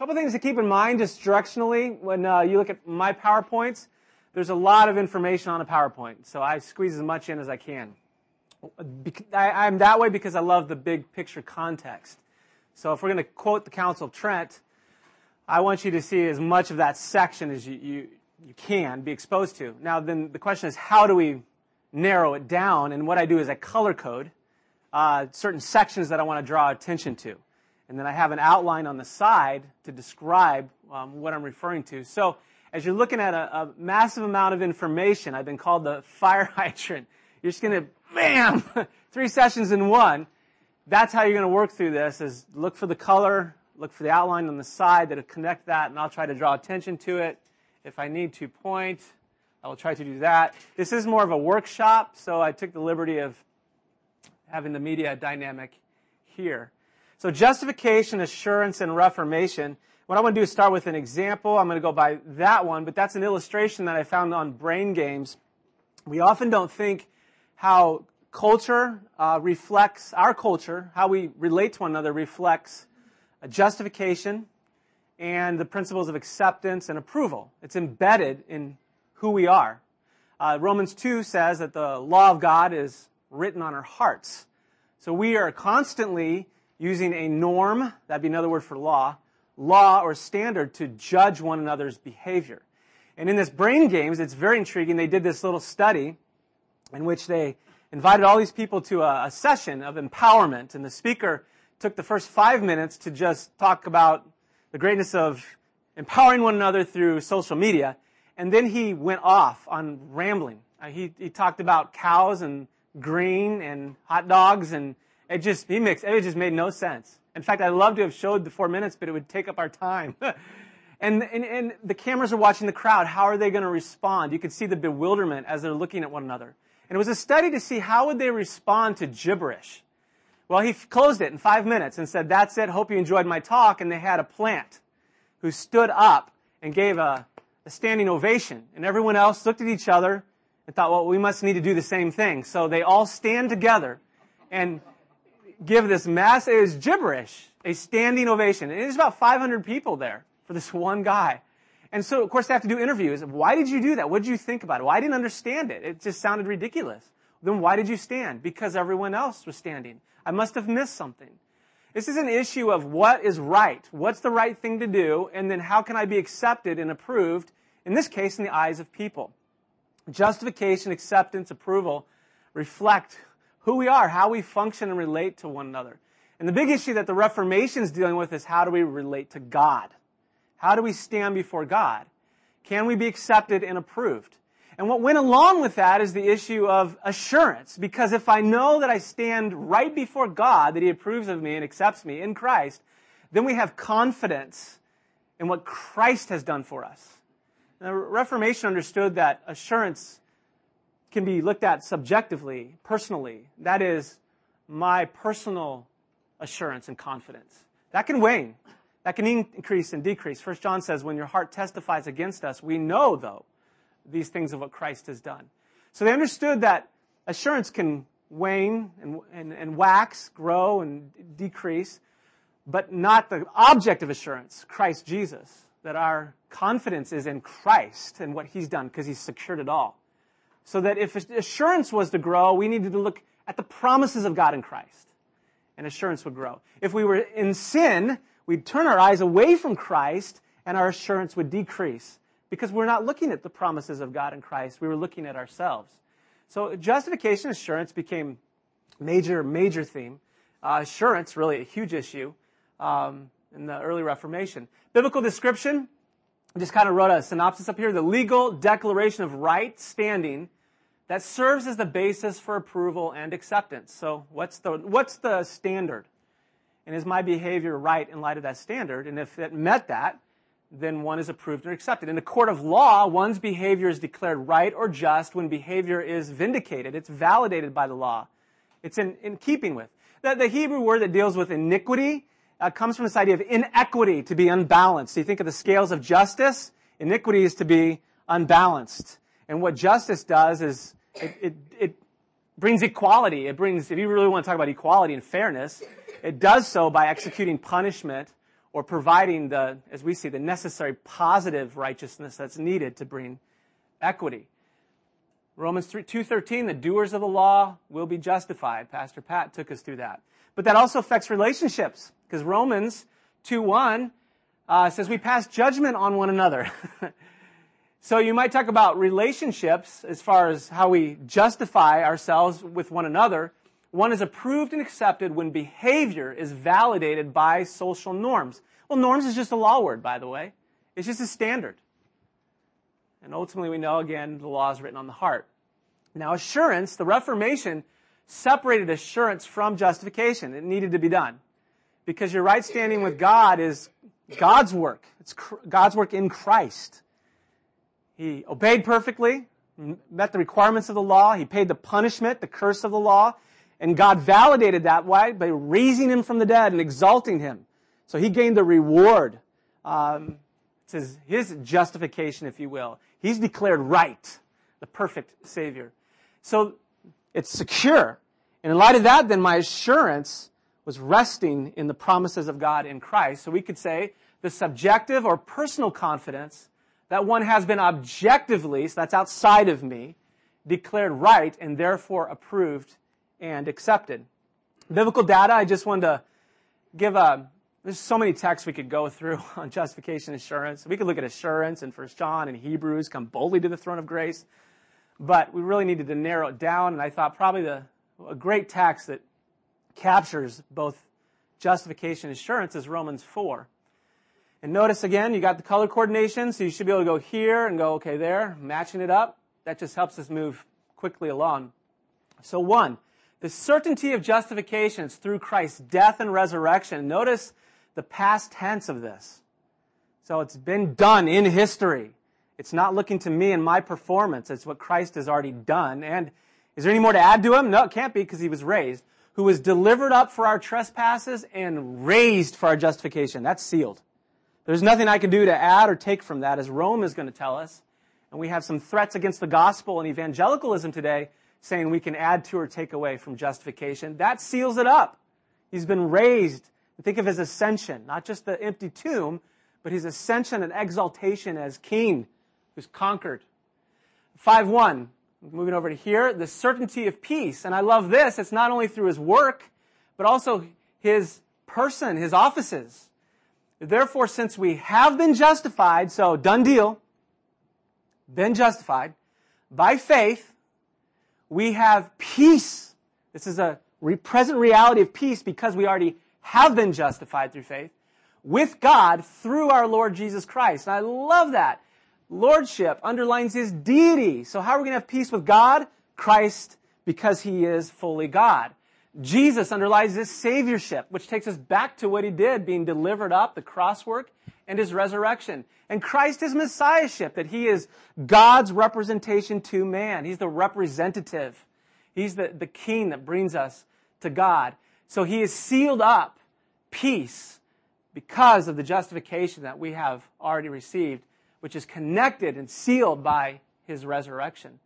couple things to keep in mind just directionally when uh, you look at my PowerPoints. There's a lot of information on a PowerPoint, so I squeeze as much in as I can. I, am that way because I love the big picture context. So if we're going to quote the Council of Trent, I want you to see as much of that section as you, you, you can be exposed to. Now then the question is how do we narrow it down? And what I do is I color code uh, certain sections that I want to draw attention to. And then I have an outline on the side to describe um, what I'm referring to. So as you're looking at a, a, massive amount of information, I've been called the fire hydrant. You're just going to, bam, three sessions in one. That's how you're going to work through this is look for the color, look for the outline on the side that'll connect that, and I'll try to draw attention to it. If I need to point, I will try to do that. This is more of a workshop, so I took the liberty of having the media dynamic here. So justification, assurance, and reformation. What I want to do is start with an example. I'm going to go by that one, but that's an illustration that I found on brain games. We often don't think how culture uh, reflects our culture, how we relate to one another reflects a justification and the principles of acceptance and approval. It's embedded in who we are. Uh, Romans 2 says that the law of God is written on our hearts. So we are constantly using a norm, that'd be another word for law, law or standard to judge one another's behavior. And in this brain games, it's very intriguing. They did this little study in which they invited all these people to a, a session of empowerment, and the speaker took the first five minutes to just talk about the greatness of empowering one another through social media, and then he went off on rambling. Uh, he, he talked about cows and green and hot dogs and it just, he mixed, it just made no sense. In fact, I'd love to have showed the four minutes, but it would take up our time. and, and, and the cameras are watching the crowd. How are they going to respond? You could see the bewilderment as they're looking at one another. And it was a study to see how would they respond to gibberish. Well, he closed it in five minutes and said, that's it. Hope you enjoyed my talk. And they had a plant who stood up and gave a, a standing ovation. And everyone else looked at each other and thought, well, we must need to do the same thing. So they all stand together and give this mass, it was gibberish, a standing ovation. And there's about 500 people there for this one guy. And so, of course, they have to do interviews. Why did you do that? What did you think about it? Well, I didn't understand it. It just sounded ridiculous. Then why did you stand? Because everyone else was standing. I must have missed something. This is an issue of what is right. What's the right thing to do? And then how can I be accepted and approved? In this case, in the eyes of people. Justification, acceptance, approval reflect who we are, how we function and relate to one another. And the big issue that the Reformation is dealing with is how do we relate to God? How do we stand before God? Can we be accepted and approved? And what went along with that is the issue of assurance. Because if I know that I stand right before God, that He approves of me and accepts me in Christ, then we have confidence in what Christ has done for us. The Reformation understood that assurance can be looked at subjectively, personally. That is my personal assurance and confidence. That can wane. That can increase and decrease. First John says, when your heart testifies against us, we know though these things of what Christ has done. So they understood that assurance can wane and, and, and wax, grow and decrease, but not the object of assurance, Christ Jesus that our confidence is in Christ and what He's done because He's secured it all. So that if assurance was to grow, we needed to look at the promises of God in Christ and assurance would grow. If we were in sin, we'd turn our eyes away from Christ and our assurance would decrease because we're not looking at the promises of God in Christ. We were looking at ourselves. So justification assurance became major, major theme. Uh, assurance, really a huge issue. Um, in the early Reformation. Biblical description, I just kind of wrote a synopsis up here. The legal declaration of right standing that serves as the basis for approval and acceptance. So what's the, what's the standard? And is my behavior right in light of that standard? And if it met that, then one is approved or accepted. In the court of law, one's behavior is declared right or just when behavior is vindicated. It's validated by the law. It's in, in keeping with. The, the Hebrew word that deals with iniquity uh, comes from this idea of inequity, to be unbalanced. So you think of the scales of justice, iniquity is to be unbalanced. And what justice does is it, it, it brings equality. It brings, if you really want to talk about equality and fairness, it does so by executing punishment or providing the, as we see, the necessary positive righteousness that's needed to bring equity. Romans 3, 2.13, the doers of the law will be justified. Pastor Pat took us through that. But that also affects relationships, because Romans 2.1 uh, says we pass judgment on one another. so you might talk about relationships as far as how we justify ourselves with one another. One is approved and accepted when behavior is validated by social norms. Well, norms is just a law word, by the way. It's just a standard. And ultimately, we know again, the law is written on the heart. Now, assurance, the Reformation separated assurance from justification. It needed to be done. Because your right standing with God is God's work. It's God's work in Christ. He obeyed perfectly, met the requirements of the law. He paid the punishment, the curse of the law. And God validated that way by raising him from the dead and exalting him. So he gained the reward. Um, it's his, his justification, if you will. He's declared right, the perfect Savior. So it's secure. And in light of that, then my assurance was resting in the promises of God in Christ. So we could say the subjective or personal confidence that one has been objectively, so that's outside of me, declared right and therefore approved and accepted. Biblical data, I just wanted to give a, there's so many texts we could go through on justification assurance. We could look at assurance in 1 John and Hebrews, come boldly to the throne of grace. But we really needed to narrow it down, and I thought probably the, a great text that captures both justification assurance is Romans 4. And notice again, you got the color coordination, so you should be able to go here and go, okay, there, matching it up. That just helps us move quickly along. So one, the certainty of justification is through Christ's death and resurrection. Notice the past tense of this. So it's been done in history. It's not looking to me and my performance. It's what Christ has already done. And is there any more to add to him? No, it can't be because he was raised. Who was delivered up for our trespasses and raised for our justification. That's sealed. There's nothing I can do to add or take from that as Rome is going to tell us. And we have some threats against the gospel and evangelicalism today saying we can add to or take away from justification. That seals it up. He's been raised. Think of his ascension, not just the empty tomb, but his ascension and exaltation as king who's conquered. 5-1, moving over to here, the certainty of peace. And I love this. It's not only through his work, but also his person, his offices. Therefore, since we have been justified, so done deal, been justified, by faith, we have peace. This is a present reality of peace because we already have been justified through faith with God through our Lord Jesus Christ. And I love that. Lordship underlines his deity. So how are we going to have peace with God? Christ, because he is fully God. Jesus underlies his saviorship, which takes us back to what he did, being delivered up, the cross work, and his resurrection. And Christ is messiahship, that he is God's representation to man. He's the representative. He's the, the king that brings us to God. So he is sealed up peace because of the justification that we have already received, which is connected and sealed by his resurrection.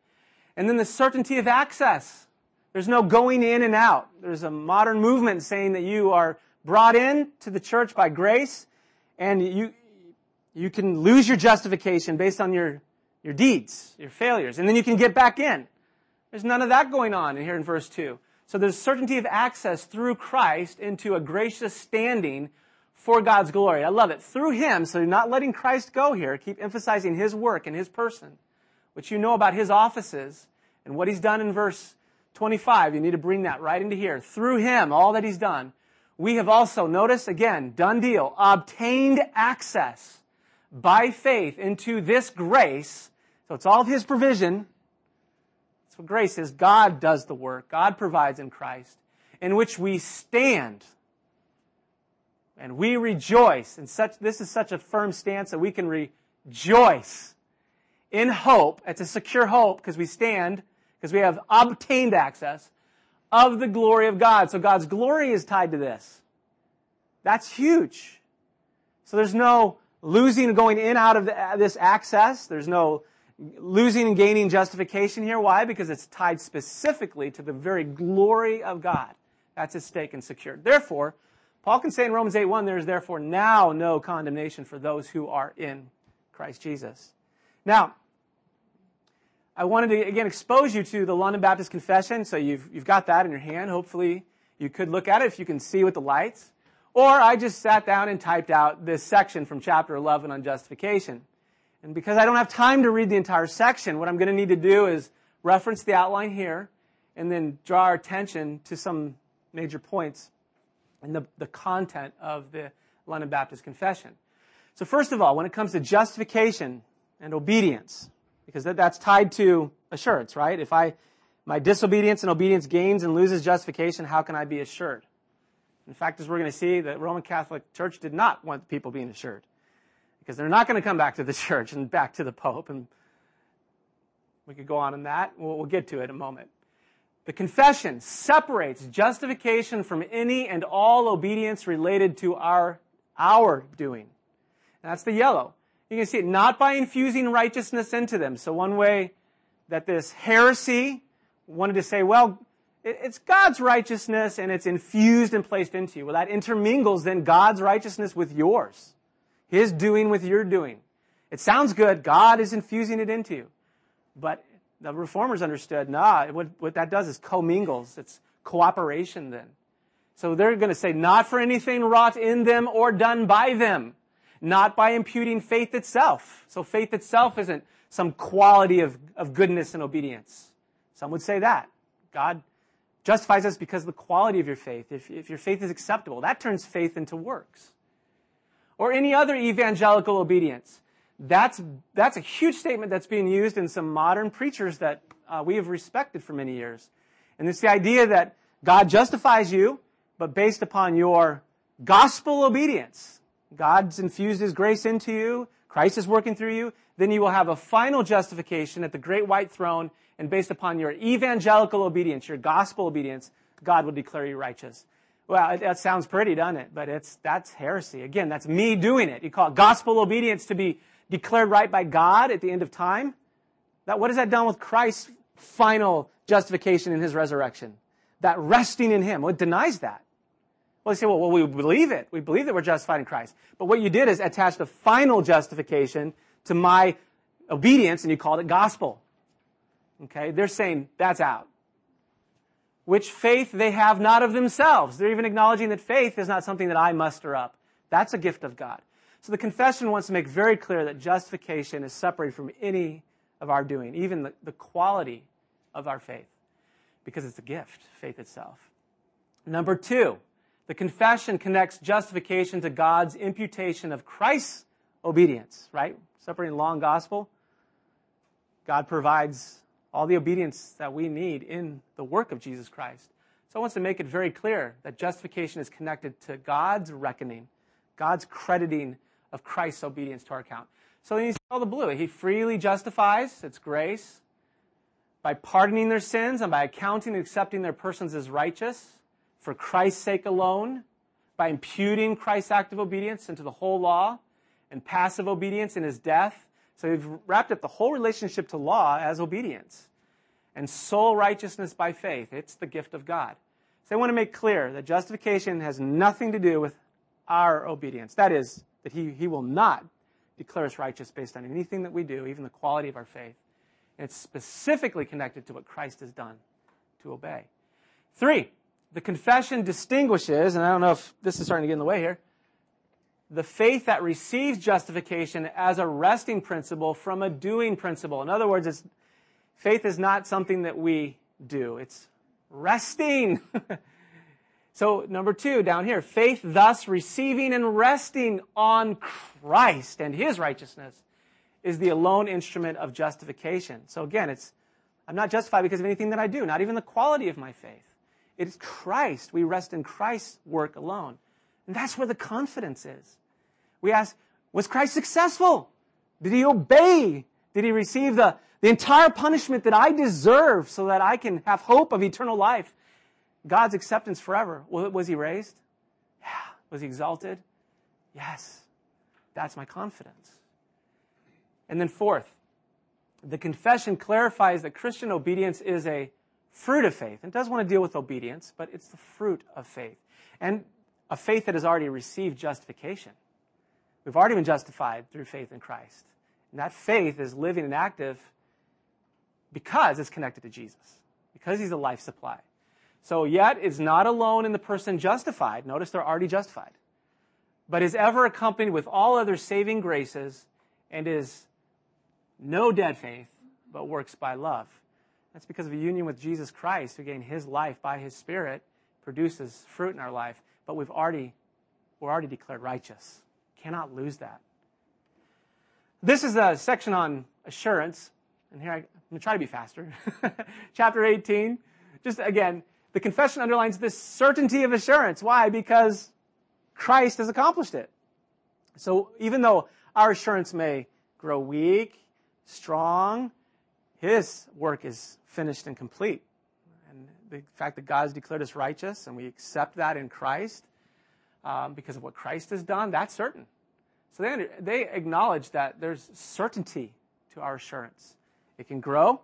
And then the certainty of access. There's no going in and out. There's a modern movement saying that you are brought in to the church by grace and you, you can lose your justification based on your, your deeds, your failures, and then you can get back in. There's none of that going on here in verse 2. So there's certainty of access through Christ into a gracious standing for God's glory. I love it. Through Him, so you're not letting Christ go here. Keep emphasizing His work and His person, which you know about His offices and what He's done in verse 25. You need to bring that right into here. Through Him, all that He's done we have also, notice again, done deal, obtained access by faith into this grace. So it's all of His provision. That's what grace is. God does the work. God provides in Christ, in which we stand. And we rejoice. And such, this is such a firm stance that we can rejoice in hope. It's a secure hope because we stand, because we have obtained access of the glory of God. So God's glory is tied to this. That's huge. So there's no losing going in out of the, this access. There's no losing and gaining justification here. Why? Because it's tied specifically to the very glory of God. That's at stake and secured. Therefore, Paul can say in Romans 8 1, there is therefore now no condemnation for those who are in Christ Jesus. Now, I wanted to again expose you to the London Baptist Confession, so you've, you've got that in your hand. Hopefully, you could look at it if you can see with the lights. Or I just sat down and typed out this section from chapter 11 on justification. And because I don't have time to read the entire section, what I'm going to need to do is reference the outline here and then draw our attention to some major points in the, the content of the London Baptist Confession. So first of all, when it comes to justification and obedience, because that, that's tied to assurance, right? If I, my disobedience and obedience gains and loses justification, how can I be assured? In fact, as we're going to see, the Roman Catholic Church did not want people being assured. Because they're not going to come back to the church and back to the Pope. And we could go on in that. We'll, we'll get to it in a moment. The confession separates justification from any and all obedience related to our, our doing. And that's the yellow. You can see it not by infusing righteousness into them. So one way that this heresy wanted to say, well, it's God's righteousness and it's infused and placed into you. Well, that intermingles then God's righteousness with yours. His doing with your doing. It sounds good. God is infusing it into you. But the reformers understood, nah, what, what that does is commingles. It's cooperation then. So they're going to say, not for anything wrought in them or done by them. Not by imputing faith itself. So faith itself isn't some quality of, of goodness and obedience. Some would say that. God justifies us because of the quality of your faith. If, if your faith is acceptable, that turns faith into works. Or any other evangelical obedience. That's, that's a huge statement that's being used in some modern preachers that uh, we have respected for many years. And it's the idea that God justifies you, but based upon your gospel obedience. God's infused His grace into you. Christ is working through you. Then you will have a final justification at the great white throne. And based upon your evangelical obedience, your gospel obedience, God will declare you righteous. Well, that sounds pretty, doesn't it? But it's, that's heresy. Again, that's me doing it. You call it gospel obedience to be declared right by God at the end of time. That, what has that done with Christ's final justification in his resurrection? That resting in him. Well, it denies that. Well, they say, well, well, we believe it. We believe that we're justified in Christ. But what you did is attach the final justification to my obedience and you called it gospel. Okay? They're saying that's out. Which faith they have not of themselves. They're even acknowledging that faith is not something that I muster up. That's a gift of God. So the confession wants to make very clear that justification is separated from any of our doing, even the, the quality of our faith, because it's a gift, faith itself. Number two, the confession connects justification to God's imputation of Christ's obedience, right? Separating law and gospel. God provides all the obedience that we need in the work of Jesus Christ. So I want to make it very clear that justification is connected to God's reckoning, God's crediting of Christ's obedience to our account. So you see all the blue. He freely justifies, it's grace, by pardoning their sins and by accounting and accepting their persons as righteous for Christ's sake alone, by imputing Christ's active obedience into the whole law and passive obedience in his death. So we've wrapped up the whole relationship to law as obedience and sole righteousness by faith. It's the gift of God. So I want to make clear that justification has nothing to do with our obedience. That is, that he, he will not declare us righteous based on anything that we do, even the quality of our faith. And it's specifically connected to what Christ has done to obey. Three, the confession distinguishes, and I don't know if this is starting to get in the way here, the faith that receives justification as a resting principle from a doing principle. In other words, faith is not something that we do. It's resting. so number two, down here, faith thus receiving and resting on Christ and His righteousness is the alone instrument of justification. So again, it's, I'm not justified because of anything that I do, not even the quality of my faith. It is Christ. We rest in Christ's work alone. And that's where the confidence is. We ask, was Christ successful? Did he obey? Did he receive the, the entire punishment that I deserve so that I can have hope of eternal life? God's acceptance forever. Was he raised? Yeah. Was he exalted? Yes. That's my confidence. And then fourth, the confession clarifies that Christian obedience is a fruit of faith. It does want to deal with obedience, but it's the fruit of faith. And a faith that has already received justification. We've already been justified through faith in Christ. And that faith is living and active because it's connected to Jesus, because he's a life supply. So yet is not alone in the person justified. Notice they're already justified. But is ever accompanied with all other saving graces and is no dead faith, but works by love. That's because of a union with Jesus Christ, who gained his life by his Spirit, produces fruit in our life. But we've already, we're already declared righteous. Cannot lose that. This is a section on assurance. And here I, am going to try to be faster. Chapter 18. Just again, the confession underlines this certainty of assurance. Why? Because Christ has accomplished it. So even though our assurance may grow weak, strong, his work is finished and complete. And the fact that God has declared us righteous and we accept that in Christ um, because of what Christ has done, that's certain. So they, they acknowledge that there's certainty to our assurance. It can grow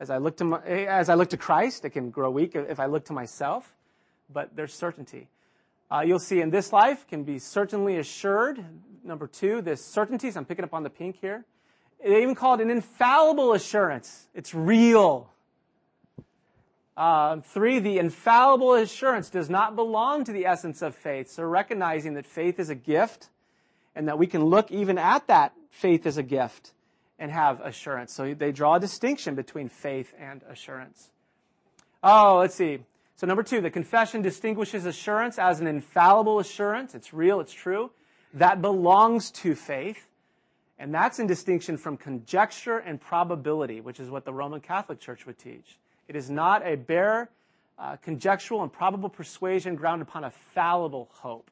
as I look to my, as I look to Christ. It can grow weak if I look to myself, but there's certainty. Uh, you'll see in this life can be certainly assured. Number two, this certainty. So I'm picking up on the pink here. They even call it an infallible assurance. It's real. Uh, three, the infallible assurance does not belong to the essence of faith. So recognizing that faith is a gift and that we can look even at that faith as a gift and have assurance. So they draw a distinction between faith and assurance. Oh, let's see. So number two, the confession distinguishes assurance as an infallible assurance. It's real, it's true. That belongs to faith. And that's in distinction from conjecture and probability, which is what the Roman Catholic Church would teach. It is not a bare, uh, conjectural and probable persuasion grounded upon a fallible hope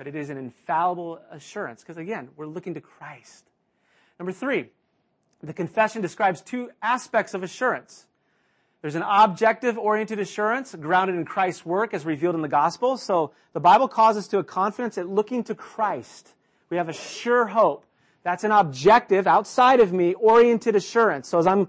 but it is an infallible assurance because again, we're looking to Christ. Number three, the confession describes two aspects of assurance. There's an objective oriented assurance grounded in Christ's work as revealed in the gospel. So the Bible calls us to a confidence at looking to Christ. We have a sure hope. That's an objective outside of me oriented assurance. So as I'm,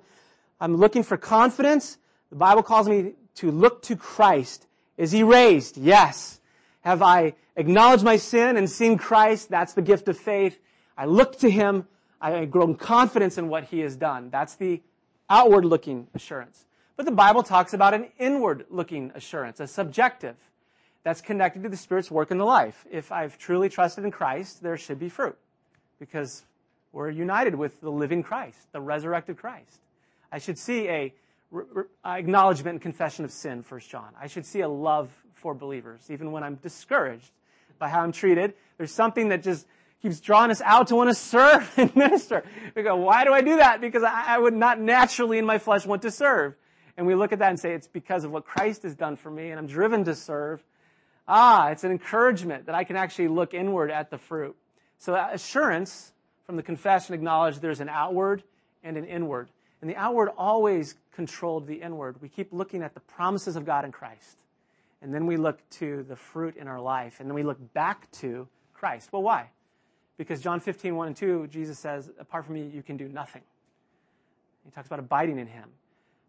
I'm looking for confidence, the Bible calls me to look to Christ. Is he raised? Yes. Have I acknowledged my sin and seen Christ? That's the gift of faith. I look to Him. I grow confidence in what He has done. That's the outward looking assurance. But the Bible talks about an inward looking assurance, a subjective that's connected to the Spirit's work in the life. If I've truly trusted in Christ, there should be fruit because we're united with the living Christ, the resurrected Christ. I should see a acknowledgement and confession of sin, First John. I should see a love for believers, even when I'm discouraged by how I'm treated. There's something that just keeps drawing us out to want to serve and minister. We go, why do I do that? Because I, I would not naturally in my flesh want to serve. And we look at that and say, it's because of what Christ has done for me and I'm driven to serve. Ah, it's an encouragement that I can actually look inward at the fruit. So assurance from the confession acknowledged there's an outward and an inward. And the outward always controlled the inward. We keep looking at the promises of God in Christ. And then we look to the fruit in our life. And then we look back to Christ. Well, why? Because John 15, 1 and 2, Jesus says, apart from me, you can do nothing. He talks about abiding in him.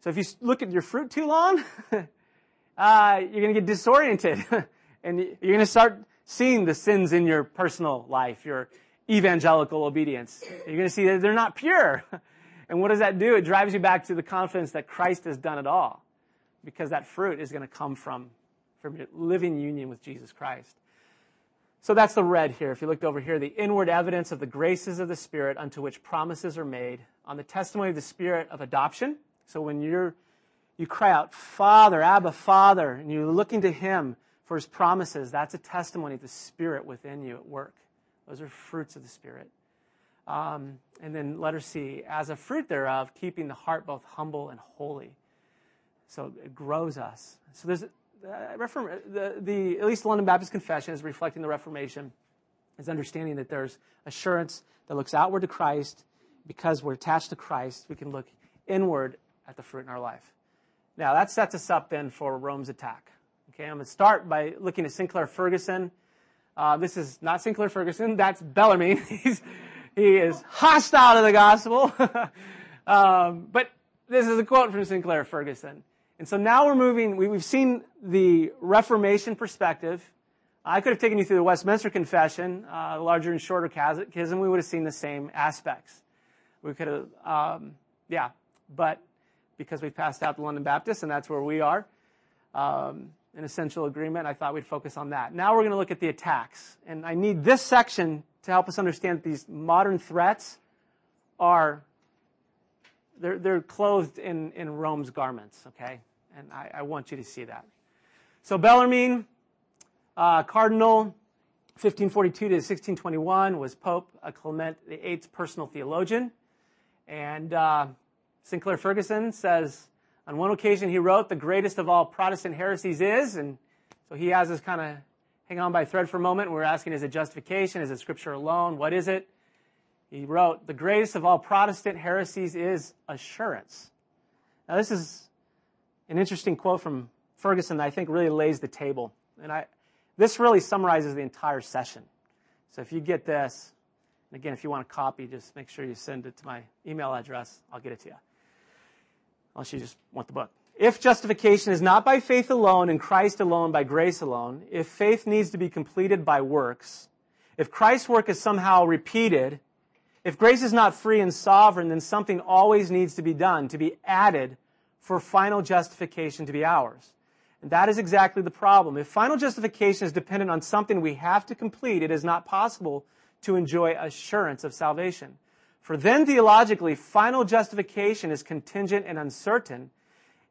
So if you look at your fruit too long, uh, you're going to get disoriented. and you're going to start seeing the sins in your personal life, your evangelical obedience. You're going to see that they're not pure. And what does that do? It drives you back to the confidence that Christ has done it all. Because that fruit is going to come from, from your living union with Jesus Christ. So that's the red here. If you looked over here, the inward evidence of the graces of the Spirit unto which promises are made on the testimony of the Spirit of adoption. So when you're, you cry out, Father, Abba, Father, and you're looking to Him for His promises, that's a testimony of the Spirit within you at work. Those are fruits of the Spirit. Um, and then letter C, as a fruit thereof, keeping the heart both humble and holy. So it grows us. So there's uh, the, the at least the London Baptist Confession is reflecting the Reformation, is understanding that there's assurance that looks outward to Christ. Because we're attached to Christ, we can look inward at the fruit in our life. Now that sets us up then for Rome's attack. Okay, I'm going to start by looking at Sinclair Ferguson. Uh, this is not Sinclair Ferguson. That's Bellarmine. He's he is hostile to the gospel. um, but this is a quote from Sinclair Ferguson. And so now we're moving, we, have seen the Reformation perspective I could have taken you through the Westminster Confession, uh, larger and shorter catechism. We would have seen the same aspects. We could have, um, yeah, but because we passed out the London Baptist and that's where we are, um, an essential agreement, I thought we'd focus on that. Now we're going to look at the attacks. And I need this section to help us understand that these modern threats are, they're, they're clothed in, in Rome's garments, okay? And I, I want you to see that. So Bellarmine, uh, Cardinal, 1542 to 1621, was Pope Clement VIII's personal theologian. And uh, Sinclair Ferguson says, on one occasion he wrote, the greatest of all Protestant heresies is, and so he has us kind of hang on by thread for a moment. We're asking, is it justification? Is it scripture alone? What is it? He wrote, the greatest of all Protestant heresies is assurance. Now this is an interesting quote from Ferguson that I think really lays the table. And I, this really summarizes the entire session. So if you get this, and again, if you want a copy, just make sure you send it to my email address. I'll get it to you. Unless you just want the book. If justification is not by faith alone, and Christ alone, by grace alone, if faith needs to be completed by works, if Christ's work is somehow repeated, if grace is not free and sovereign, then something always needs to be done, to be added for final justification to be ours. And that is exactly the problem. If final justification is dependent on something we have to complete, it is not possible to enjoy assurance of salvation. For then theologically, final justification is contingent and uncertain,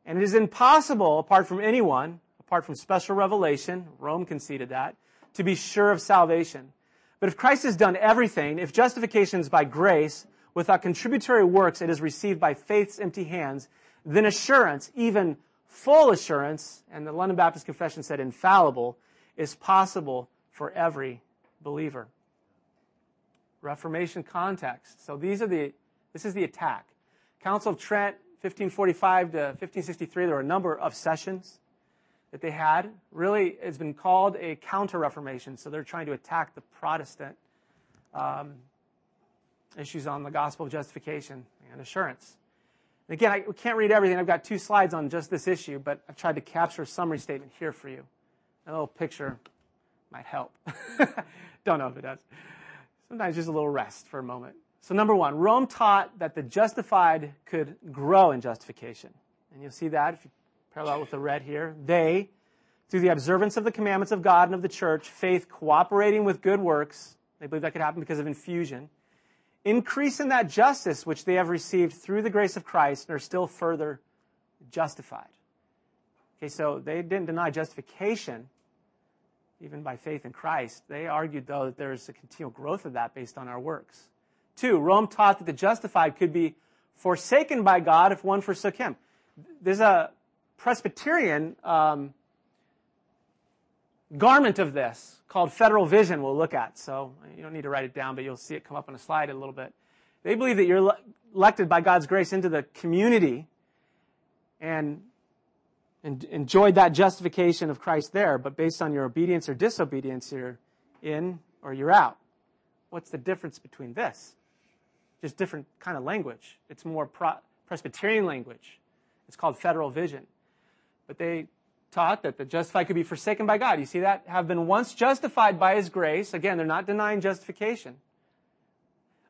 and it is impossible, apart from anyone, apart from special revelation, Rome conceded that, to be sure of salvation. But if Christ has done everything, if justification is by grace, without contributory works, it is received by faith's empty hands, then assurance, even full assurance, and the London Baptist Confession said infallible, is possible for every believer. Reformation context. So these are the, this is the attack. Council of Trent, 1545 to 1563, there were a number of sessions that they had. Really, it's been called a counter-reformation. So they're trying to attack the Protestant um, issues on the gospel of justification and assurance. And again, I can't read everything. I've got two slides on just this issue, but I've tried to capture a summary statement here for you. A little picture might help. Don't know if it does. Sometimes just a little rest for a moment. So number one, Rome taught that the justified could grow in justification. And you'll see that if you parallel with the red here. They, through the observance of the commandments of God and of the church, faith cooperating with good works, they believe that could happen because of infusion, increase in that justice which they have received through the grace of Christ and are still further justified. Okay, so they didn't deny justification even by faith in Christ. They argued, though, that there's a continual growth of that based on our works. Two, Rome taught that the justified could be forsaken by God if one forsook him. There's a Presbyterian um, garment of this called federal vision we'll look at. So you don't need to write it down, but you'll see it come up on a slide a little bit. They believe that you're elected by God's grace into the community and, and enjoyed that justification of Christ there, but based on your obedience or disobedience, you're in or you're out. What's the difference between this? Just different kind of language. It's more pro- Presbyterian language. It's called federal vision. But they taught that the justified could be forsaken by God. You see that? Have been once justified by His grace. Again, they're not denying justification.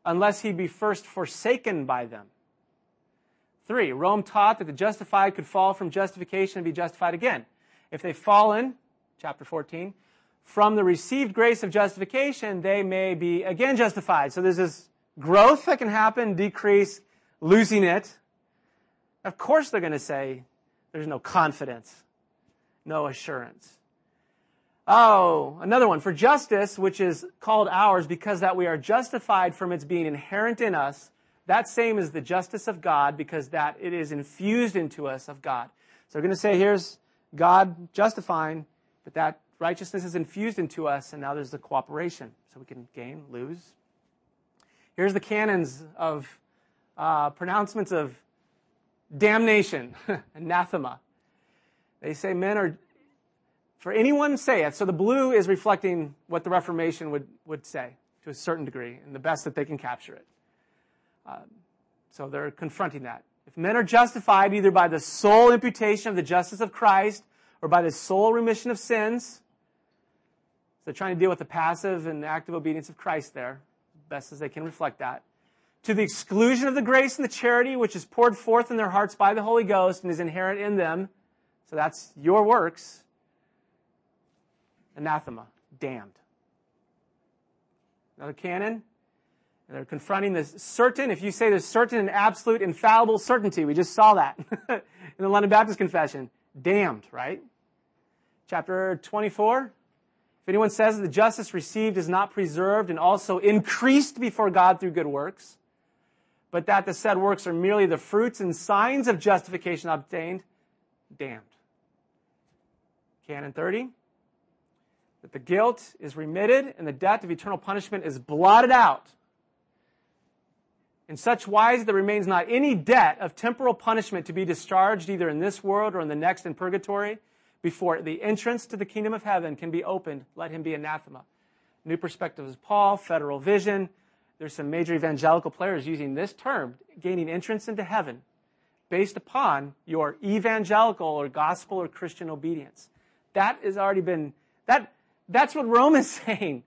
Unless He be first forsaken by them. Three, Rome taught that the justified could fall from justification and be justified again. If they've fallen, chapter 14, from the received grace of justification, they may be again justified. So there's this growth that can happen, decrease, losing it. Of course they're going to say there's no confidence no assurance. Oh, another one. For justice, which is called ours because that we are justified from its being inherent in us, that same is the justice of God because that it is infused into us of God. So we're going to say here's God justifying, but that righteousness is infused into us, and now there's the cooperation. So we can gain, lose. Here's the canons of uh, pronouncements of damnation, anathema. They say men are, for anyone saith, so the blue is reflecting what the Reformation would, would say to a certain degree, and the best that they can capture it. So they're confronting that. If men are justified either by the sole imputation of the justice of Christ or by the sole remission of sins, they're trying to deal with the passive and active obedience of Christ there, best as they can reflect that. To the exclusion of the grace and the charity which is poured forth in their hearts by the Holy Ghost and is inherent in them. So that's your works. Anathema, damned. Another canon. And they're confronting this certain, if you say there's certain and absolute infallible certainty, we just saw that in the London Baptist Confession. Damned, right? Chapter 24. If anyone says that the justice received is not preserved and also increased before God through good works, but that the said works are merely the fruits and signs of justification obtained, damned. Canon 30. That the guilt is remitted and the debt of eternal punishment is blotted out. In such wise there remains not any debt of temporal punishment to be discharged either in this world or in the next in purgatory before the entrance to the kingdom of heaven can be opened, let him be anathema. New Perspectives Paul, Federal Vision. There's some major evangelical players using this term, gaining entrance into heaven, based upon your evangelical or gospel or Christian obedience. That has already been, that, that's what Rome is saying.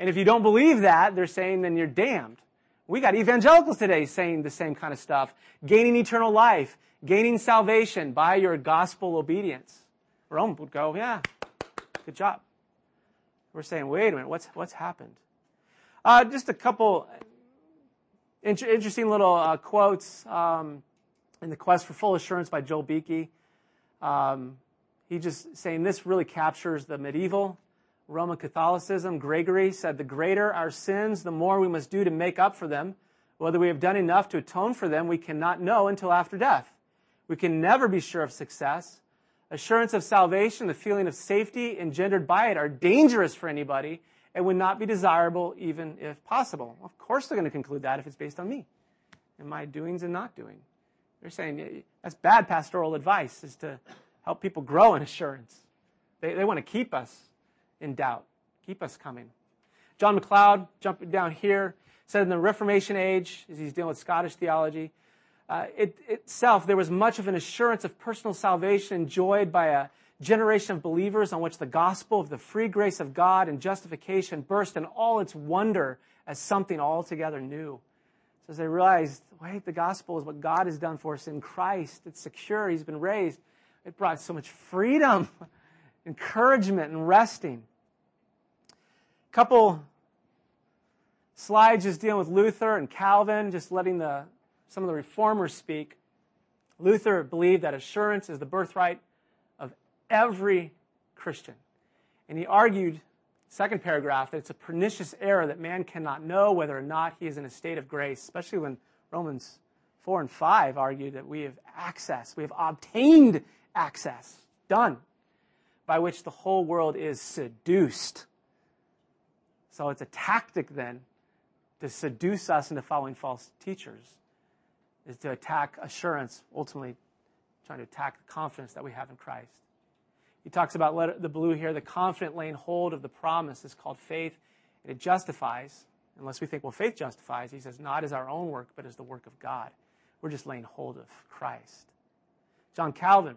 And if you don't believe that, they're saying then you're damned. We got evangelicals today saying the same kind of stuff. Gaining eternal life, gaining salvation by your gospel obedience. Rome would go, yeah, good job. We're saying, wait a minute, what's, what's happened? Uh, just a couple inter- interesting little uh, quotes um, in The Quest for Full Assurance by Joel Beeke. Um, he just saying this really captures the medieval Roman Catholicism. Gregory said, the greater our sins, the more we must do to make up for them. Whether we have done enough to atone for them, we cannot know until after death. We can never be sure of success assurance of salvation, the feeling of safety engendered by it are dangerous for anybody and would not be desirable even if possible. Of course they're going to conclude that if it's based on me and my doings and not doing. They're saying that's bad pastoral advice is to help people grow in assurance. They, they want to keep us in doubt, keep us coming. John MacLeod, jumping down here, said in the Reformation age, as he's dealing with Scottish theology, uh, it, itself, there was much of an assurance of personal salvation enjoyed by a generation of believers on which the gospel of the free grace of God and justification burst in all its wonder as something altogether new. So as they realized, wait, the gospel is what God has done for us in Christ. It's secure. He's been raised. It brought so much freedom, encouragement, and resting. Couple slides just dealing with Luther and Calvin, just letting the some of the reformers speak, Luther believed that assurance is the birthright of every Christian. And he argued, second paragraph, that it's a pernicious error that man cannot know whether or not he is in a state of grace, especially when Romans 4 and 5 argue that we have access, we have obtained access, done, by which the whole world is seduced. So it's a tactic then to seduce us into following false teachers is to attack assurance, ultimately trying to attack the confidence that we have in Christ. He talks about the blue here, the confident laying hold of the promise is called faith, and it justifies, unless we think, well, faith justifies. He says, not as our own work, but as the work of God. We're just laying hold of Christ. John Calvin.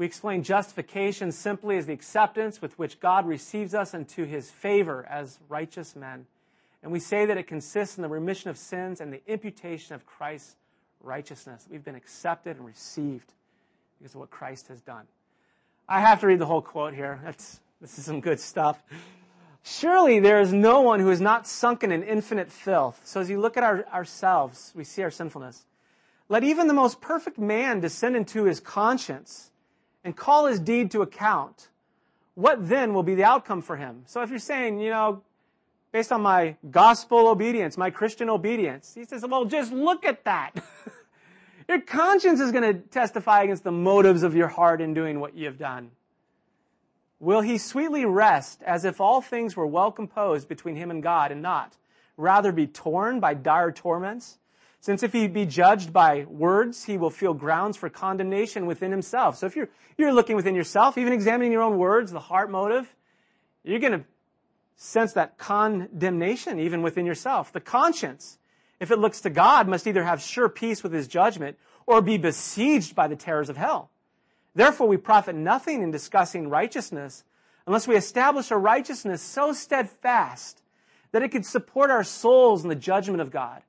We explain justification simply as the acceptance with which God receives us into his favor as righteous men and we say that it consists in the remission of sins and the imputation of Christ's righteousness. We've been accepted and received because of what Christ has done. I have to read the whole quote here. That's, this is some good stuff. Surely there is no one who is not sunken in infinite filth. So as you look at our, ourselves, we see our sinfulness. Let even the most perfect man descend into his conscience and call his deed to account. What then will be the outcome for him? So if you're saying, you know, based on my gospel obedience, my Christian obedience. He says, well, just look at that. your conscience is going to testify against the motives of your heart in doing what you have done. Will he sweetly rest as if all things were well composed between him and God and not rather be torn by dire torments? Since if he be judged by words, he will feel grounds for condemnation within himself. So if you're, you're looking within yourself, even examining your own words, the heart motive, you're to sense that condemnation even within yourself. The conscience, if it looks to God, must either have sure peace with his judgment or be besieged by the terrors of hell. Therefore, we profit nothing in discussing righteousness unless we establish a righteousness so steadfast that it could support our souls in the judgment of God.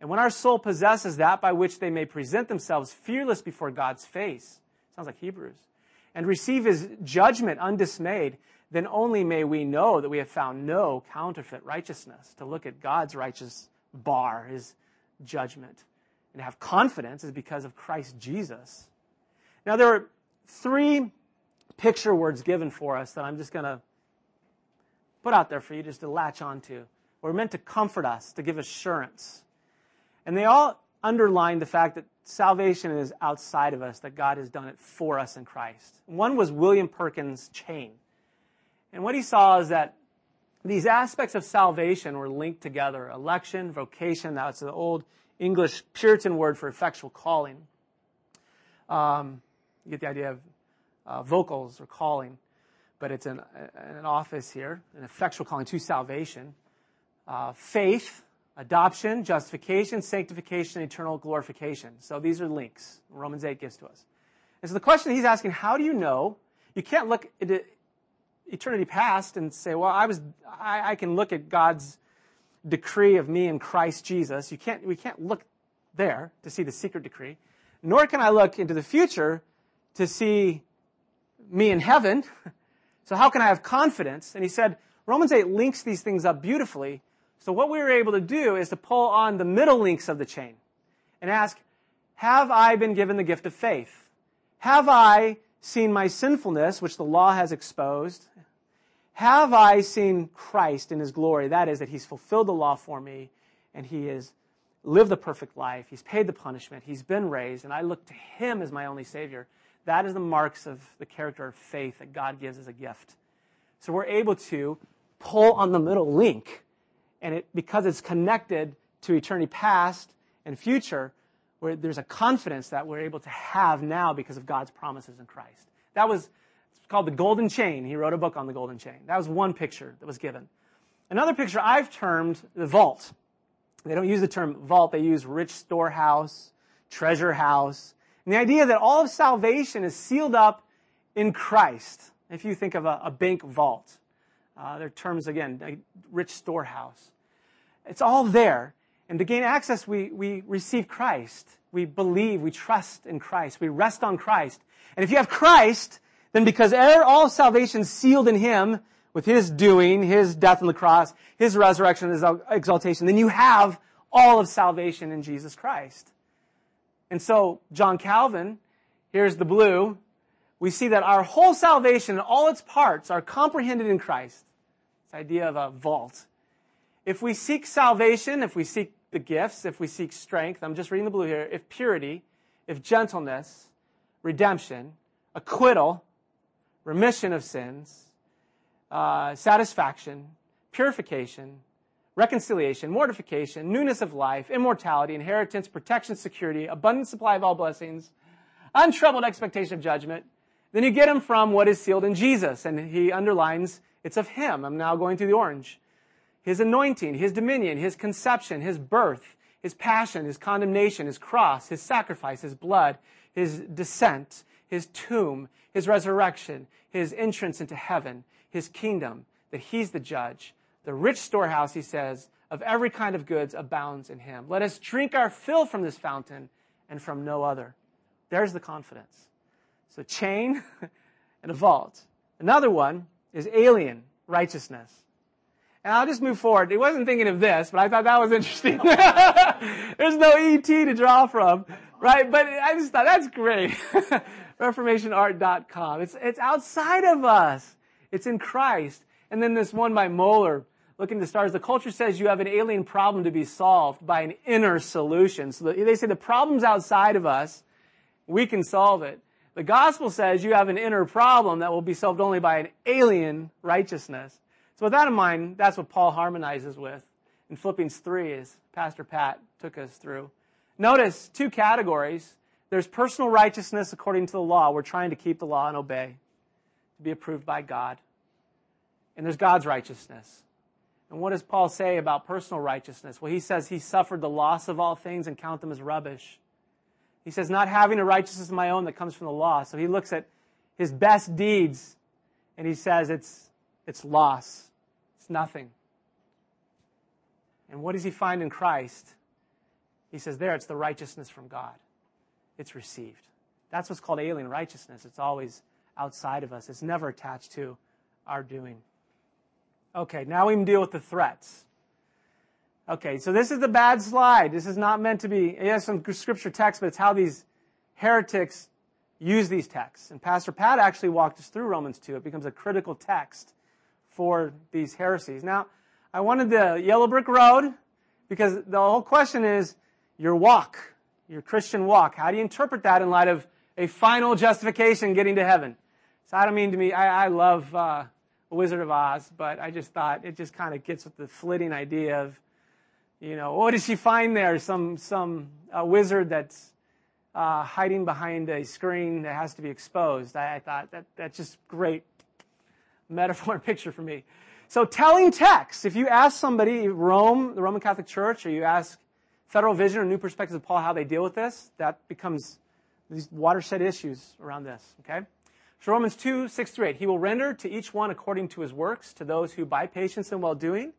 And when our soul possesses that by which they may present themselves fearless before God's face, sounds like Hebrews, and receive his judgment undismayed, then only may we know that we have found no counterfeit righteousness. To look at God's righteous bar, his judgment, and have confidence is because of Christ Jesus. Now there are three picture words given for us that I'm just going to put out there for you just to latch onto. We're meant to comfort us, to give assurance. And they all underline the fact that salvation is outside of us, that God has done it for us in Christ. One was William Perkins' chain. And what he saw is that these aspects of salvation were linked together. Election, vocation, that's the old English Puritan word for effectual calling. Um, you get the idea of uh, vocals or calling, but it's an, an office here, an effectual calling to salvation. Uh, faith, adoption, justification, sanctification, eternal glorification. So these are links Romans 8 gives to us. And so the question he's asking, how do you know? You can't look at eternity past and say, well, I was, I, I can look at God's decree of me in Christ Jesus. You can't, we can't look there to see the secret decree. Nor can I look into the future to see me in heaven. So how can I have confidence? And he said, Romans 8 links these things up beautifully so what we were able to do is to pull on the middle links of the chain and ask, have I been given the gift of faith? Have I seen my sinfulness, which the law has exposed? Have I seen Christ in his glory? That is, that he's fulfilled the law for me and he has lived the perfect life. He's paid the punishment. He's been raised and I look to him as my only savior. That is the marks of the character of faith that God gives as a gift. So we're able to pull on the middle link and it, because it's connected to eternity past and future, where there's a confidence that we're able to have now because of God's promises in Christ. That was called the golden chain. He wrote a book on the golden chain. That was one picture that was given. Another picture I've termed the vault. They don't use the term vault, they use rich storehouse, treasure house. And the idea that all of salvation is sealed up in Christ. If you think of a, a bank vault, uh, their terms, again, a rich storehouse. It's all there. And to gain access, we, we receive Christ. We believe, we trust in Christ. We rest on Christ. And if you have Christ, then because all salvation is sealed in Him, with His doing, His death on the cross, His resurrection, His exaltation, then you have all of salvation in Jesus Christ. And so, John Calvin, here's the blue, we see that our whole salvation, all its parts, are comprehended in Christ. This idea of a vault. If we seek salvation, if we seek the gifts, if we seek strength, I'm just reading the blue here, if purity, if gentleness, redemption, acquittal, remission of sins, uh, satisfaction, purification, reconciliation, mortification, newness of life, immortality, inheritance, protection, security, abundant supply of all blessings, untroubled expectation of judgment, then you get them from what is sealed in Jesus. And he underlines it's of Him. I'm now going through the orange. His anointing, His dominion, His conception, His birth, His passion, His condemnation, His cross, His sacrifice, His blood, His descent, His tomb, His resurrection, His entrance into heaven, His kingdom, that He's the judge. The rich storehouse, He says, of every kind of goods abounds in Him. Let us drink our fill from this fountain and from no other. There's the confidence. So chain and a vault. Another one is alien righteousness. And I'll just move forward. He wasn't thinking of this, but I thought that was interesting. There's no ET to draw from, right? But I just thought that's great. ReformationArt.com. It's, it's outside of us. It's in Christ. And then this one by Mohler, Looking to Stars. The culture says you have an alien problem to be solved by an inner solution. So they say the problem's outside of us. We can solve it. The gospel says you have an inner problem that will be solved only by an alien righteousness. So with that in mind, that's what Paul harmonizes with in Philippians 3 as Pastor Pat took us through. Notice two categories. There's personal righteousness according to the law. We're trying to keep the law and obey, to be approved by God. And there's God's righteousness. And what does Paul say about personal righteousness? Well, he says he suffered the loss of all things and count them as rubbish he says, not having a righteousness of my own that comes from the law. So he looks at his best deeds And he says it's, it's loss. It's nothing. And what does he find in Christ? He says there, it's the righteousness from God. It's received. That's what's called alien righteousness. It's always outside of us. It's never attached to our doing. Okay, now we can deal with the threats. Okay, so this is the bad slide. This is not meant to be, it has some scripture text, but it's how these heretics use these texts. And Pastor Pat actually walked us through Romans 2. It becomes a critical text for these heresies. Now, I wanted the yellow brick road because the whole question is your walk, your Christian walk. How do you interpret that in light of a final justification getting to heaven? So I don't mean to me, I, I love uh, Wizard of Oz, but I just thought it just kind of gets with the flitting idea of, you know, what does she find there? Some some wizard that's uh, hiding behind a screen that has to be exposed. I, I thought that that's just great metaphor and picture for me. So telling text, if you ask somebody, Rome, the Roman Catholic Church, or you ask Federal Vision or New Perspectives of Paul how they deal with this, that becomes these watershed issues around this, okay? So Romans 2, 6 through 8. He will render to each one according to his works, to those who by patience and well doing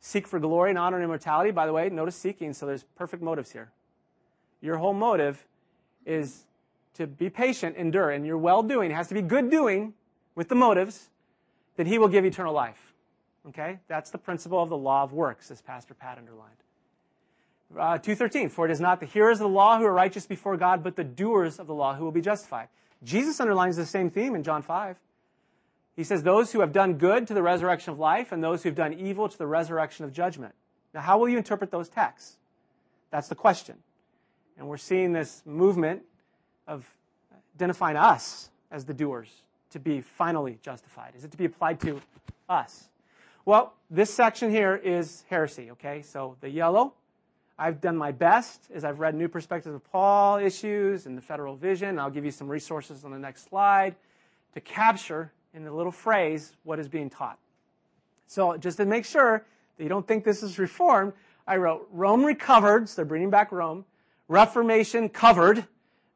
seek for glory and honor and immortality. By the way, notice seeking, so there's perfect motives here. Your whole motive is to be patient, endure, and your well doing has to be good doing with the motives that he will give eternal life. Okay? That's the principle of the law of works, as Pastor Pat underlined. Uh, 2.13, for it is not the hearers of the law who are righteous before God, but the doers of the law who will be justified. Jesus underlines the same theme in John 5. He says, those who have done good to the resurrection of life and those who have done evil to the resurrection of judgment. Now, how will you interpret those texts? That's the question. And we're seeing this movement of identifying us as the doers to be finally justified. Is it to be applied to us? Well, this section here is heresy, okay? So the yellow, I've done my best as I've read New Perspectives of Paul issues and the Federal Vision. I'll give you some resources on the next slide to capture in a little phrase what is being taught. So just to make sure that you don't think this is reformed, I wrote Rome recovered, so they're bringing back Rome, Reformation covered,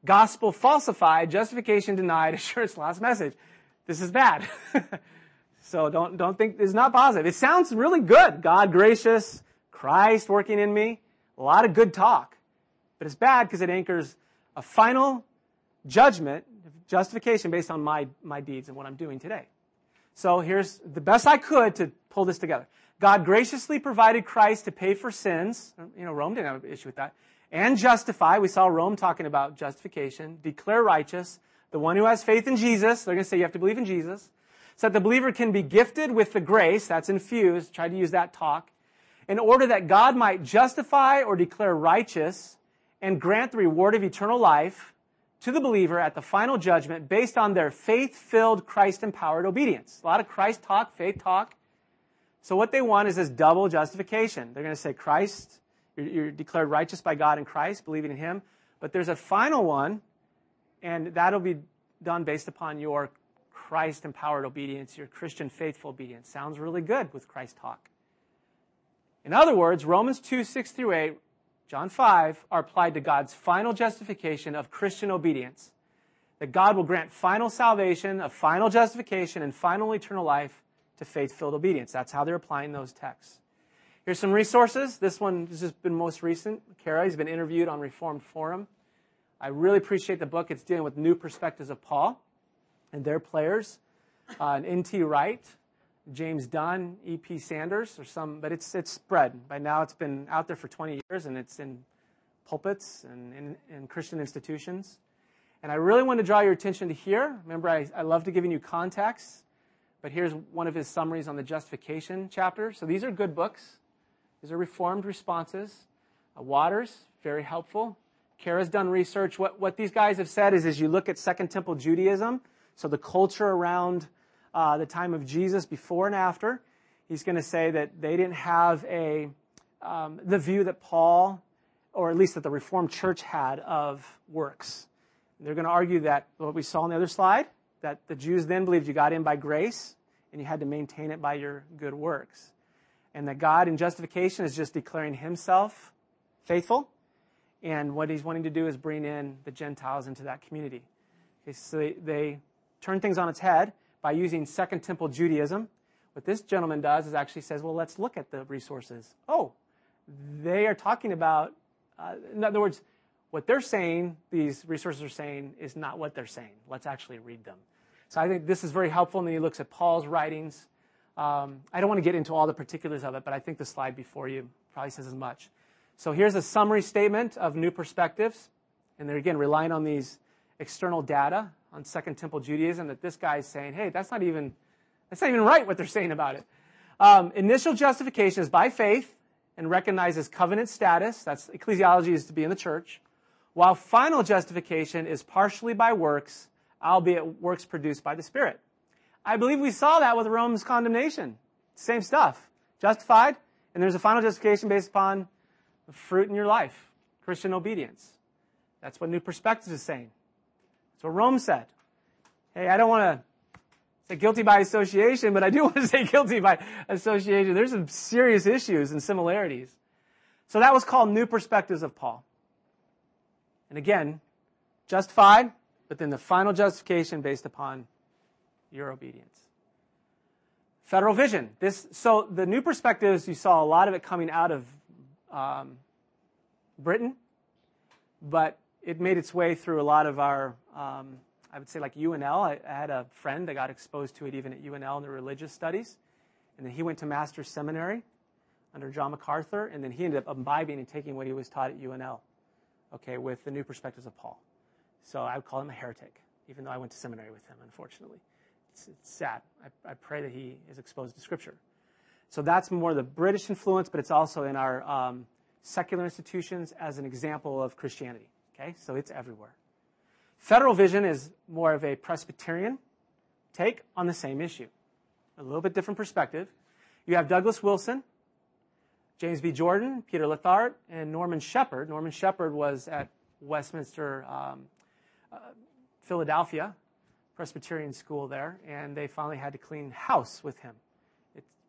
gospel falsified, justification denied, assurance lost message. This is bad. so don't, don't think it's not positive. It sounds really good. God gracious, Christ working in me, a lot of good talk. But it's bad because it anchors a final judgment, justification based on my, my deeds and what I'm doing today. So here's the best I could to pull this together. God graciously provided Christ to pay for sins. You know, Rome didn't have an issue with that and justify. We saw Rome talking about justification, declare righteous, the one who has faith in Jesus. They're going to say you have to believe in Jesus. So that the believer can be gifted with the grace that's infused. Try to use that talk in order that God might justify or declare righteous and grant the reward of eternal life to the believer at the final judgment based on their faith-filled, Christ-empowered obedience. A lot of Christ talk, faith talk. So what they want is this double justification. They're going to say Christ you're, you're declared righteous by God in Christ, believing in Him. But there's a final one, and that'll be done based upon your Christ empowered obedience, your Christian faithful obedience. Sounds really good with Christ talk. In other words, Romans 2, 6 through 8, John 5 are applied to God's final justification of Christian obedience. That God will grant final salvation, a final justification, and final eternal life to faith filled obedience. That's how they're applying those texts. Here's some resources. This one has just been most recent. Cara, he's been interviewed on Reformed Forum. I really appreciate the book. It's dealing with new perspectives of Paul and their players. Uh, N.T. Wright, James Dunn, E.P. Sanders, or some, but it's, it's spread. By now it's been out there for 20 years and it's in pulpits and in, in Christian institutions. And I really want to draw your attention to here. Remember, I, I love to giving you context, but here's one of his summaries on the justification chapter. So these are good books. These are reformed responses. Uh, Waters, very helpful. Cara's done research. What, what these guys have said is, as you look at Second Temple Judaism, so the culture around uh, the time of Jesus before and after, he's going to say that they didn't have a um, the view that Paul, or at least that the Reformed Church had of works. they're going to argue that what we saw on the other slide, that the Jews then believed you got in by grace and you had to maintain it by your good works and that God in justification is just declaring himself faithful. And what he's wanting to do is bring in the Gentiles into that community. Okay, so they, they turn things on its head, by using Second Temple Judaism. What this gentleman does is actually says, well, let's look at the resources. Oh, they are talking about, uh, in other words, what they're saying, these resources are saying, is not what they're saying. Let's actually read them. So I think this is very helpful. And then he looks at Paul's writings. Um, I don't want to get into all the particulars of it, but I think the slide before you probably says as much. So here's a summary statement of new perspectives. And they're again relying on these external data on Second Temple Judaism that this guy is saying, hey, that's not even, that's not even right what they're saying about it. Um, initial justification is by faith and recognizes covenant status. That's ecclesiology is to be in the church. While final justification is partially by works, albeit works produced by the Spirit. I believe we saw that with Rome's condemnation. Same stuff. Justified, and there's a final justification based upon the fruit in your life. Christian obedience. That's what New Perspectives is saying. What Rome said. Hey, I don't want to say guilty by association, but I do want to say guilty by association. There's some serious issues and similarities. So that was called New Perspectives of Paul. And again, justified, but then the final justification based upon your obedience. Federal vision. This, so the new perspectives, you saw a lot of it coming out of um, Britain, but it made its way through a lot of our, um, I would say like UNL. I, I, had a friend that got exposed to it even at UNL in the religious studies. And then he went to master's seminary under John MacArthur, and then he ended up imbibing and taking what he was taught at UNL, okay, with the new perspectives of Paul. So I would call him a heretic, even though I went to seminary with him, unfortunately. It's, it's sad. I, I, pray that he is exposed to Scripture. So that's more the British influence, but it's also in our um, secular institutions as an example of Christianity. Okay, so it's everywhere. Federal vision is more of a Presbyterian take on the same issue. A little bit different perspective. You have Douglas Wilson, James B. Jordan, Peter Leithart, and Norman Shepherd. Norman Shepherd was at Westminster, um, uh, Philadelphia, Presbyterian school there, and they finally had to clean house with him.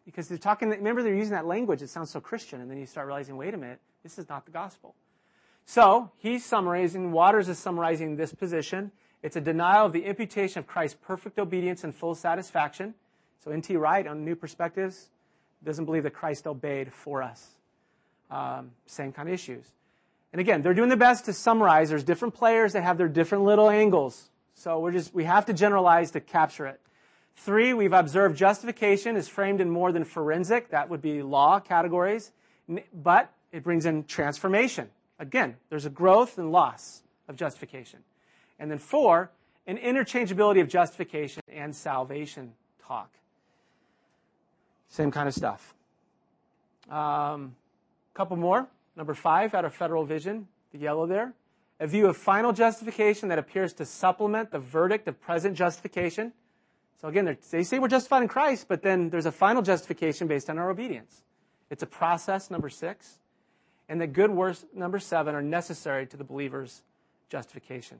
Because they're talking, remember they're using that language, it sounds so Christian, and then you start realizing, wait a minute, this is not the gospel. So, he's summarizing, Waters is summarizing this position. It's a denial of the imputation of Christ's perfect obedience and full satisfaction. So, N.T. Wright, on New Perspectives, doesn't believe that Christ obeyed for us. Um, same kind of issues. And again, they're doing their best to summarize. There's different players that have their different little angles. So we're just, we have to generalize to capture it. Three, we've observed justification is framed in more than forensic. That would be law categories. But it brings in transformation. Again, there's a growth and loss of justification. And then four, an interchangeability of justification and salvation talk. Same kind of stuff. A um, couple more. Number five, out of federal vision, the yellow there a view of final justification that appears to supplement the verdict of present justification. So again, they say we're justified in Christ, but then there's a final justification based on our obedience. It's a process, number six. And that good works, number seven, are necessary to the believer's justification.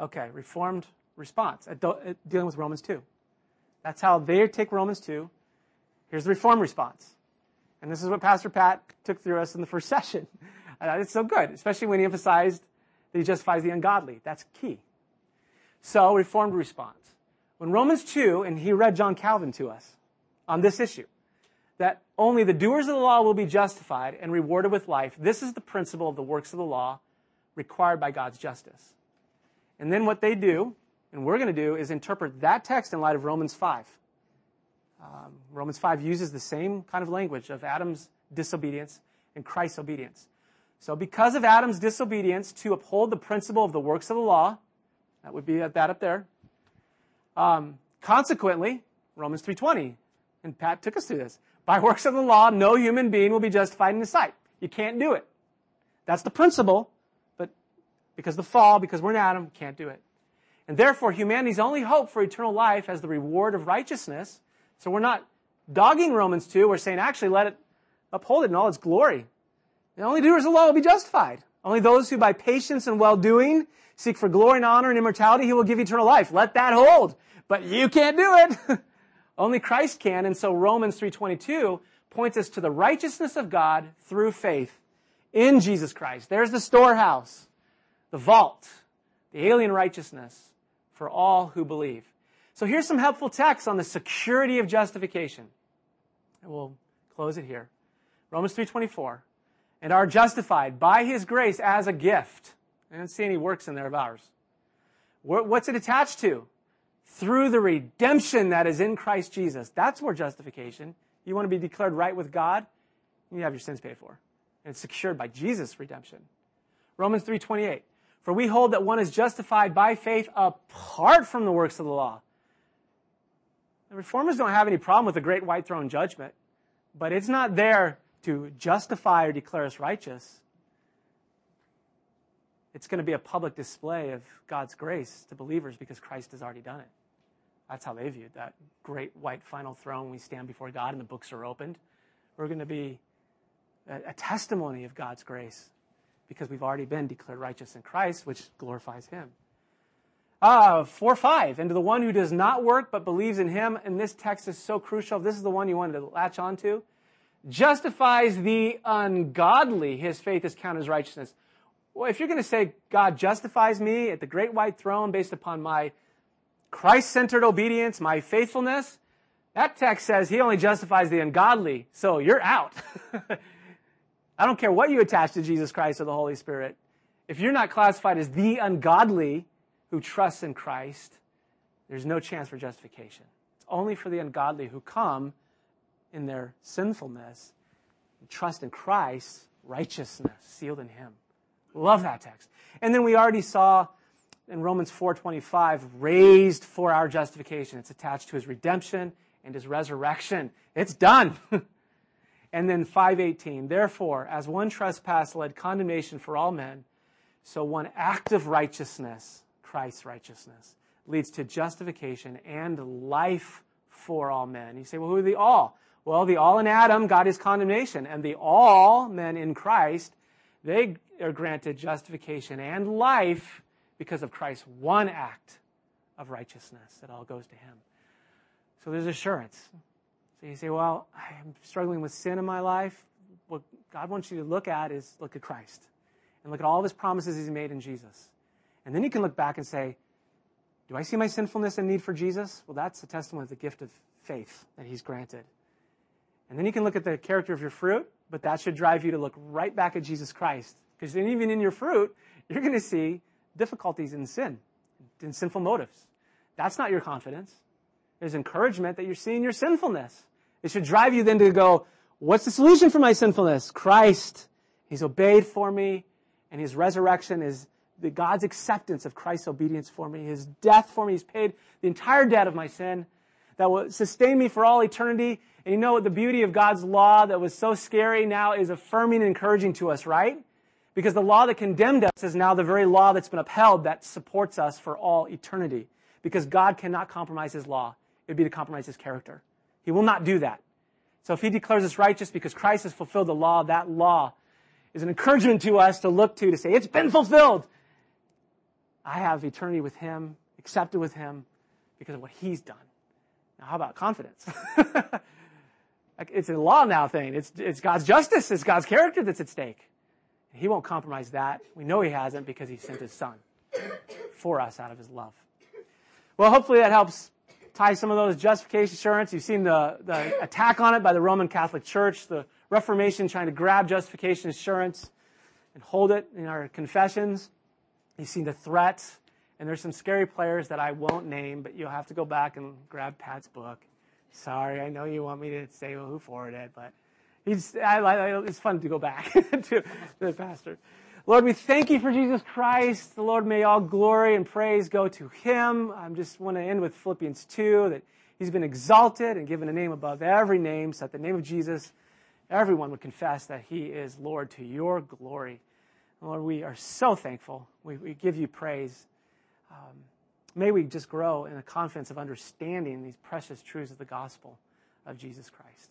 Okay, reformed response at dealing with Romans 2. That's how they take Romans 2. Here's the reformed response. And this is what Pastor Pat took through us in the first session. Uh, it's so good, especially when he emphasized that he justifies the ungodly. That's key. So, reformed response. When Romans 2, and he read John Calvin to us on this issue, that only the doers of the law will be justified and rewarded with life. This is the principle of the works of the law required by God's justice. And then what they do, and we're going to do, is interpret that text in light of Romans 5. Um, Romans 5 uses the same kind of language of Adam's disobedience and Christ's obedience. So because of Adam's disobedience to uphold the principle of the works of the law, that would be that up there. Um, consequently, Romans 3.20, and Pat took us through this. By works of the law, no human being will be justified in his sight. You can't do it. That's the principle, but because the fall, because we're in Adam, can't do it. And therefore, humanity's only hope for eternal life as the reward of righteousness. So we're not dogging Romans 2. We're saying, actually, let it uphold it in all its glory. The only doers of the law will be justified. Only those who by patience and well-doing seek for glory and honor and immortality, he will give eternal life. Let that hold. But you can't do it. Only Christ can. And so Romans 3.22 points us to the righteousness of God through faith in Jesus Christ. There's the storehouse, the vault, the alien righteousness for all who believe. So here's some helpful texts on the security of justification. And we'll close it here. Romans 3.24. And are justified by his grace as a gift. I don't see any works in there of ours. What's it attached to? Through the redemption that is in Christ Jesus. That's where justification. You want to be declared right with God? You have your sins paid for. And it's secured by Jesus' redemption. Romans 3.28. For we hold that one is justified by faith apart from the works of the law. The reformers don't have any problem with the great white throne judgment, but it's not there to justify or declare us righteous. It's going to be a public display of God's grace to believers because Christ has already done it. That's how they viewed that great white final throne. We stand before God and the books are opened. We're going to be a, testimony of God's grace because we've already been declared righteous in Christ, which glorifies Him. Uh, 4 5. And to the one who does not work but believes in Him, and this text is so crucial. This is the one you wanted to latch onto. Justifies the ungodly. His faith is counted as righteousness. Well, if you're going to say God justifies me at the great white throne based upon my Christ centered obedience, my faithfulness, that text says he only justifies the ungodly. So you're out. I don't care what you attach to Jesus Christ or the Holy Spirit. If you're not classified as the ungodly who trusts in Christ, there's no chance for justification. It's only for the ungodly who come in their sinfulness and trust in Christ's righteousness sealed in Him. Love that text. And then we already saw in Romans 4:25 raised for our justification. It's attached to his redemption and his resurrection. It's done. and then 5:18 Therefore as one trespass led condemnation for all men so one act of righteousness Christ's righteousness leads to justification and life for all men. You say, well, who are the all? Well, the all in Adam got his condemnation, and the all men in Christ, they are granted justification and life because of Christ's one act of righteousness. It all goes to him. So there's assurance. So you say, well, I'm struggling with sin in my life. What God wants you to look at is look at Christ and look at all of his promises he's made in Jesus. And then you can look back and say, do I see my sinfulness and need for Jesus? Well, that's a testimony of the gift of faith that he's granted. And then you can look at the character of your fruit, but that should drive you to look right back at Jesus Christ. Because even in your fruit, you're going to see difficulties in sin, in sinful motives. That's not your confidence. There's encouragement that you're seeing your sinfulness. It should drive you then to go, what's the solution for my sinfulness? Christ. He's obeyed for me, and his resurrection is the God's acceptance of Christ's obedience for me. His death for me. He's paid the entire debt of my sin that will sustain me for all eternity. And you know what the beauty of God's law that was so scary now is affirming and encouraging to us, right? Because the law that condemned us is now the very law that's been upheld that supports us for all eternity. Because God cannot compromise his law. It would be to compromise his character. He will not do that. So if he declares us righteous because Christ has fulfilled the law, that law is an encouragement to us to look to to say, it's been fulfilled. I have eternity with him, accepted with him because of what he's done. Now, how about confidence? it's a law now thing. It's, it's God's justice. It's God's character that's at stake. He won't compromise that. We know he hasn't because he sent his son for us out of his love. Well, hopefully that helps tie some of those justification assurance. You've seen the, the attack on it by the Roman Catholic Church, the Reformation trying to grab justification assurance and hold it in our confessions. You've seen the threats, and there's some scary players that I won't name, but you'll have to go back and grab Pat's book. Sorry, I know you want me to say who forwarded it, but He's, I, I, it's fun to go back to, the pastor. Lord, we thank you for Jesus Christ. The Lord, may all glory and praise go to him. I just want to end with Philippians 2, that he's been exalted and given a name above every name, so that the name of Jesus, everyone would confess that he is Lord to your glory. Lord, we are so thankful. We, we give you praise. Um, may we just grow in the confidence of understanding these precious truths of the gospel of Jesus Christ.